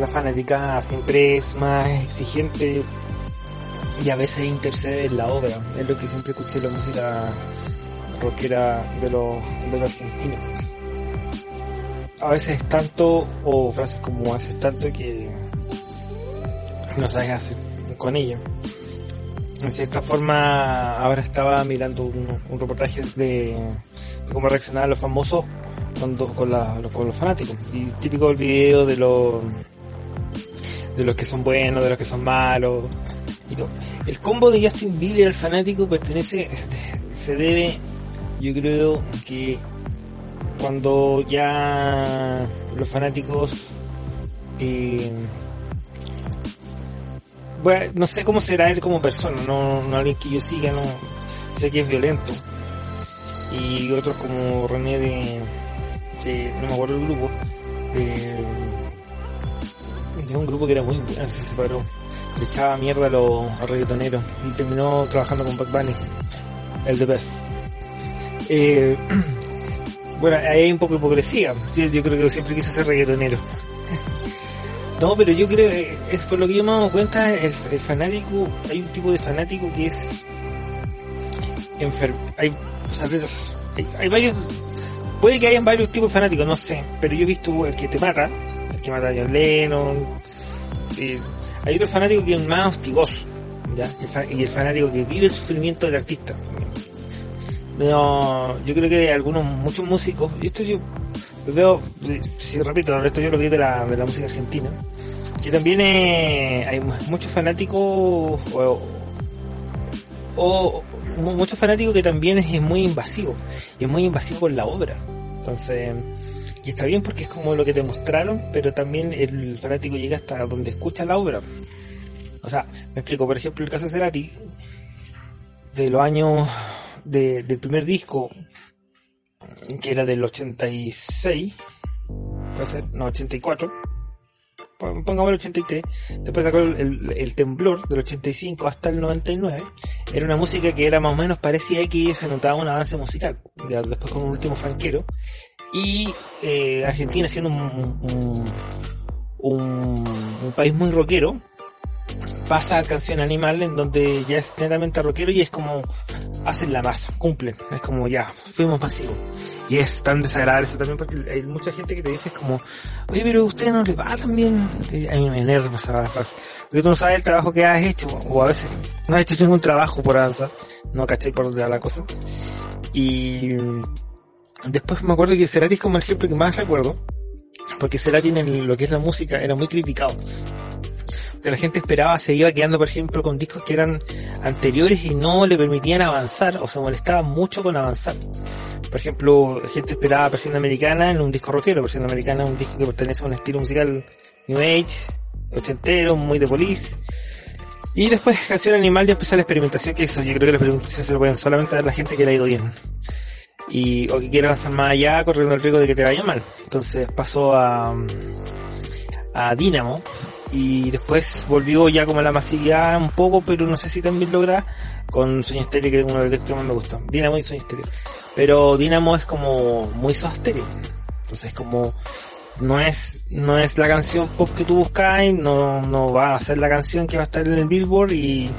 la fanática siempre es más exigente y a veces intercede en la obra. Es lo que siempre escuché la música rockera de los, de los argentinos. A veces tanto, o frases como haces tanto que no sabes hacer con ella. En cierta forma, ahora estaba mirando un, reportaje de, cómo reaccionaban los famosos con, con, la, con los fanáticos. Y típico el video de los de los que son buenos, de los que son malos. Y todo. El combo de Justin Bieber al fanático pertenece, se debe, yo creo que cuando ya los fanáticos eh, bueno, no sé cómo será él como persona, no, no alguien que yo siga, no sé que es violento. Y otros como René de, de no me acuerdo el grupo, de, de un grupo que era muy bueno, se separó, le echaba mierda a los, reggaetoneros y terminó trabajando con Bad Bunny, el de Best. Eh, bueno, ahí hay un poco de hipocresía, yo creo que siempre quise ser reggaetonero. No, pero yo creo, eh, es por lo que yo me he dado cuenta, el, fanático, hay un tipo de fanático que es enfermo. Hay, hay, varios, puede que hayan varios tipos de fanáticos, no sé, pero yo he visto el que te mata, el que mata a John eh, hay otro fanático que es más hostigoso, ¿ya? y el fanático que vive el sufrimiento del artista. No, yo creo que algunos, muchos músicos, y esto yo veo, si repito, esto yo lo vi de la, de la música argentina, que también hay muchos fanáticos o, muchos fanáticos que también es, muy invasivo, y es muy invasivo en la obra. Entonces, está bien porque es como lo que te mostraron, pero también el fanático llega hasta donde escucha la obra. O sea, me explico, por ejemplo, el caso de Cerati, de los años de, del primer disco que era del 86, puede ser, no, 84, pongamos el 83, después sacó el, el, temblor del 85 hasta el 99, era una música que era más o menos parecía que se notaba un avance musical, después con un último franquero, y eh, Argentina siendo un, un, un país muy rockero, pasa a Canción Animal en donde ya es netamente rockero y es como hacen la masa, cumplen, es como ya, fuimos masivos. Y es tan desagradable eso también porque hay mucha gente que te dice como, oye, pero usted no le va también. A mí me enerva esa frase. Porque tú no sabes el trabajo que has hecho, o a veces no has hecho ningún trabajo por avanzar, no caché por dónde va la cosa. Y después me acuerdo que Cerati es como el ejemplo que más recuerdo, porque Cerati en lo que es la música era muy criticado que la gente esperaba se iba quedando, por ejemplo, con discos que eran anteriores y no le permitían avanzar o se molestaba mucho con avanzar. Por ejemplo, la gente esperaba Presión Americana en un disco rockero. Presión Americana es un disco que pertenece a un estilo musical New Age, ochentero, muy de police. Y después Canción Animal ya empezó la experimentación que eso. Yo creo que la experimentación se lo pueden solamente dar la gente que le ha ido bien. Y, o que quiere avanzar más allá corriendo el riesgo de que te vaya mal. Entonces pasó a, a Dynamo, y después volvió ya como a la masividad un poco, pero no sé si también logra con Sueño Estéreo, que es uno de los que más me gusta. Dinamo y Sueño Estéreo. Pero Dinamo es como muy Soda Entonces es como, no es, no es la canción pop que tú buscas, no, no va a ser la canción que va a estar en el Billboard y,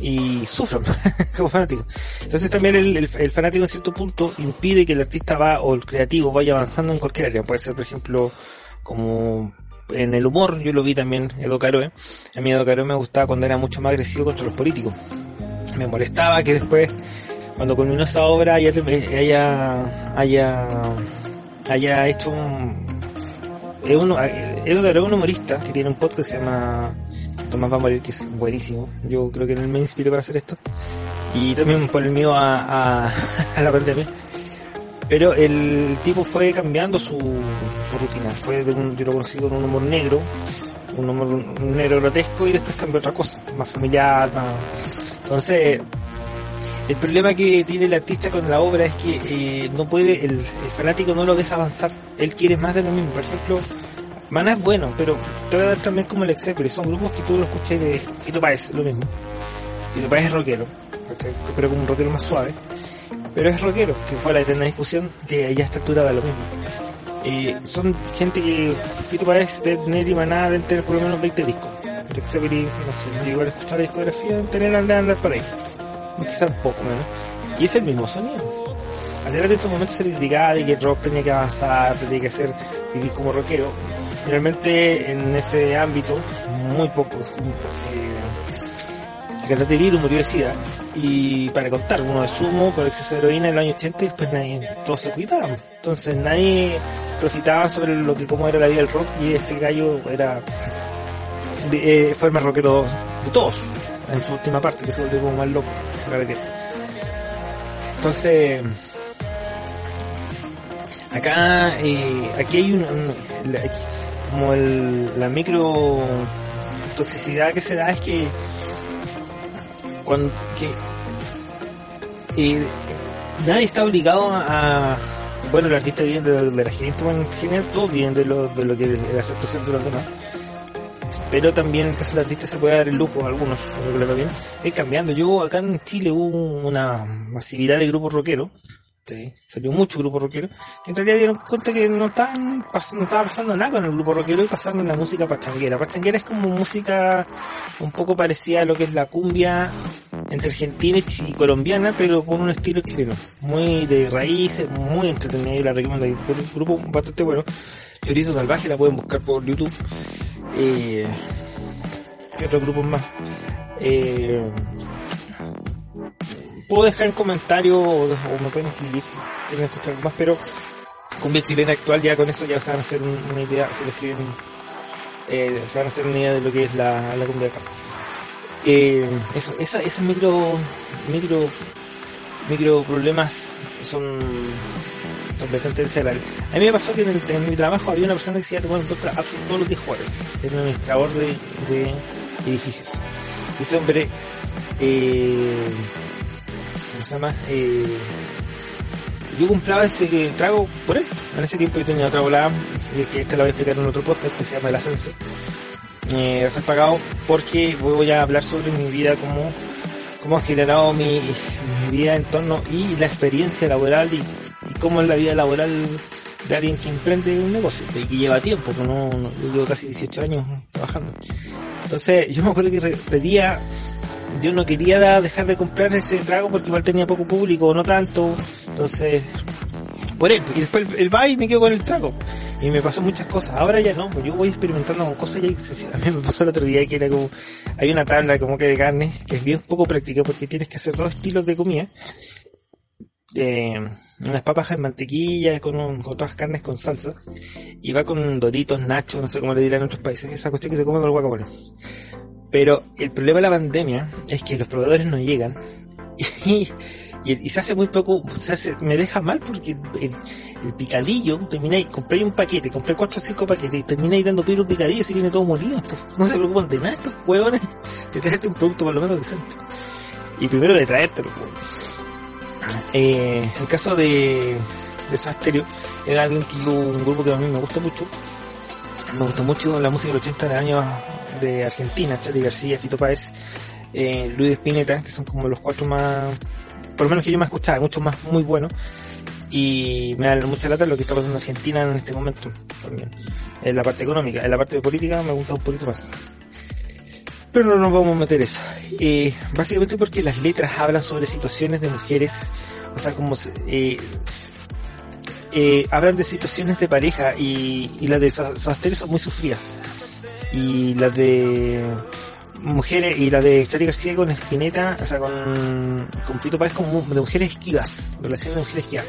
y sufren como fanático. Entonces también el, fanático en cierto punto impide que el artista va o el creativo vaya avanzando en cualquier área. Puede ser, por ejemplo, como en el humor, yo lo vi también, Edo Caroe. A mí Edo Caroe me gustaba cuando era mucho más agresivo contra los políticos. Me molestaba que después, cuando culminó esa obra, haya, haya, haya, haya hecho un... Edo Caroe es un humorista que tiene un podcast que se llama Tomás va a morir, que es buenísimo. Yo creo que él me inspiró para hacer esto. Y también por el mío a, a, a la pandemia pero el tipo fue cambiando su, su rutina. Fue de un, yo lo conocí con un humor negro, un humor negro grotesco y después cambió otra cosa, más familiar, más... Entonces, el problema que tiene el artista con la obra es que eh, no puede, el, fanático no lo deja avanzar. Él quiere más de lo mismo. Por ejemplo, Mana es bueno, pero te voy a dar también como el pero Son grupos que tú lo escuché de Fito Páez, lo mismo. Fito Páez es rockero, pero como un rockero más suave. Pero es rockero, que fue la eterna discusión que ya está estructurada lo mismo. Eh, son gente que Fito Páez, Ted Nelly, Maná deben tener por lo menos 20 discos. De Zeppelin, no sé, igual escuchar la discografía deben tener andar, andar por ahí. Quizá un poco menos. Y es el mismo sonido. Hacer en esos momentos se criticaba de que el rock tenía que avanzar, tenía que ser vivir como rockero. Realmente en ese ámbito, muy poco. Eh, el cantante Viru murió de sida y para contar, uno de sumo por exceso de heroína en el año 80 y después nadie, todos se cuidaban. Entonces nadie profitaba sobre lo que como era la vida del rock y este gallo era eh, fue el más rockero de todos en su última parte que se volvió como más loco. Entonces acá eh, aquí hay un, como el, la micro toxicidad que se da es que cuando que nadie está obligado a, bueno el artista viene de, la gente en general todos de lo, de lo que es la aceptación de los demás pero también en el caso del artista se puede dar el lujo algunos bien es cambiando yo acá en Chile hubo una masividad de grupos rockeros Sí, salió mucho grupo rockero, que en realidad dieron cuenta que no estaban no estaba pasando nada con el grupo rockero y pasando en la música pachanguera. Pachanguera es como música un poco parecida a lo que es la cumbia entre argentina y colombiana, pero con un estilo chileno. Muy de raíces, muy entretenido la recomiendo. Un grupo bastante bueno. Chorizo Salvaje, la pueden buscar por YouTube. Eh, ¿Qué otros grupos más? Eh, puedo dejar en comentario o, me pueden escribir si quieren escuchar más, pero cumbia chilena actual ya con eso ya se van a hacer una idea, si lo escriben, eh, se van a hacer una idea de lo que es la, la cumbia acá. Eh, eso, esa, esas micro, micro, micro problemas son, completamente bastante A mí me pasó que en, mi trabajo había una persona que se iba a tomar un doctor todos los días jueves. Era administrador de, de edificios. Y ese hombre, eh, se llama? Eh, yo compraba ese trago por él. En ese tiempo yo tenía otra bola, que este lo voy a explicar en otro podcast, que se llama El Ascenso. Eh, ser pagado porque voy a hablar sobre mi vida, cómo, cómo ha generado mi, vida en torno y la experiencia laboral y, cómo es la vida laboral de alguien que emprende un negocio y que lleva tiempo, que no, yo llevo casi 18 años trabajando. Entonces yo me acuerdo que pedía yo no quería dejar de comprar ese trago porque igual tenía poco público, no tanto, entonces, por él, y después él va y me quedo con el trago. Y me pasó muchas cosas. Ahora ya no, pues yo voy experimentando con cosas y a mí me pasó el otro día que era como, hay una tabla como que de carne, que es bien poco práctica porque tienes que hacer dos estilos de comida. Eh, unas papas en mantequilla con, con otras carnes con salsa y va con doritos, nachos, no sé cómo le dirán en otros países, esa cuestión que se come con el guacamole. Pero el problema de la pandemia es que los proveedores no llegan y, se hace muy poco, se hace, me deja mal porque el, picadillo, terminé, compré un paquete, compré cuatro o cinco paquetes y terminé dando piro picadillo y viene todo molido. no se preocupan de nada estos huevones de traerte un producto por lo menos decente. Y primero de traértelo. Eh, el caso de, de Sasterio era alguien que yo, un grupo que a mí me gusta mucho. Me gusta mucho la música del 80 de años de Argentina, Charlie García, Fito Páez, eh, Luis Spinetta, que son como los cuatro más, por lo menos que yo me escuchaba, muchos más muy buenos. Y me da mucha lata lo que está pasando en Argentina en este momento también. En la parte económica, en la parte de política me gusta un poquito más. Pero no nos vamos a meter eso. Eh, básicamente porque las letras hablan sobre situaciones de mujeres, o sea, como eh, eh, hablan de situaciones de pareja y, y las de Sasterio son muy sufridas y la de mujeres y la de Charlie García con Spinetta, o sea, con, con Fito Páez como de mujeres esquivas, relaciones de mujeres esquivas.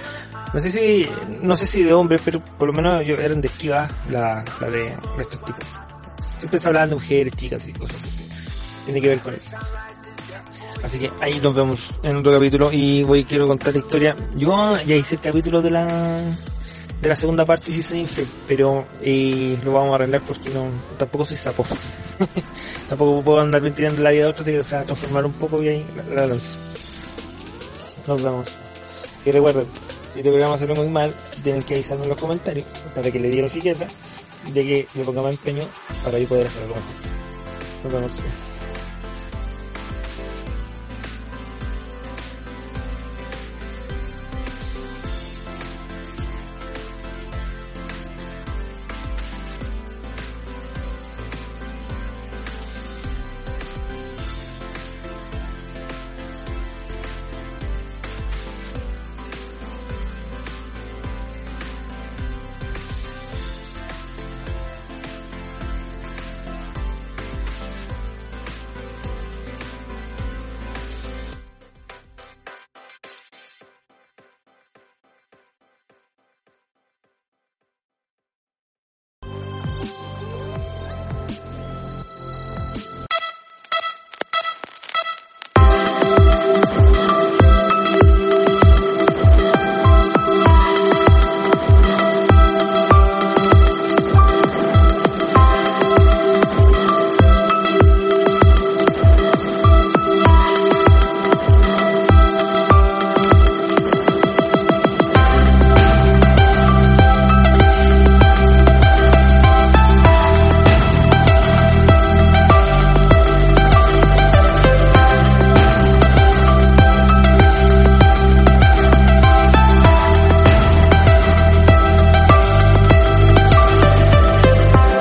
No sé si, no sé si de hombres, pero por lo menos yo eran de esquivas la, la de, estos tipos. Siempre se hablaban de mujeres, chicas y cosas así. Tiene que ver con eso. Así que ahí nos vemos en otro capítulo y voy quiero contar la historia. Yo ya hice el capítulo de la de la segunda parte sí soy infiel, pero eh, lo vamos a arreglar porque no, tampoco soy sapo. tampoco puedo andar tirando la vida de otro, así que se va transformar un poco y ahí la, lanzo. Nos vemos. Y recuerden, si te programa hacerlo muy mal, tienen que avisarme en los comentarios para que le diga la etiqueta de que me ponga más empeño para yo poder hacerlo mejor. Nos vemos.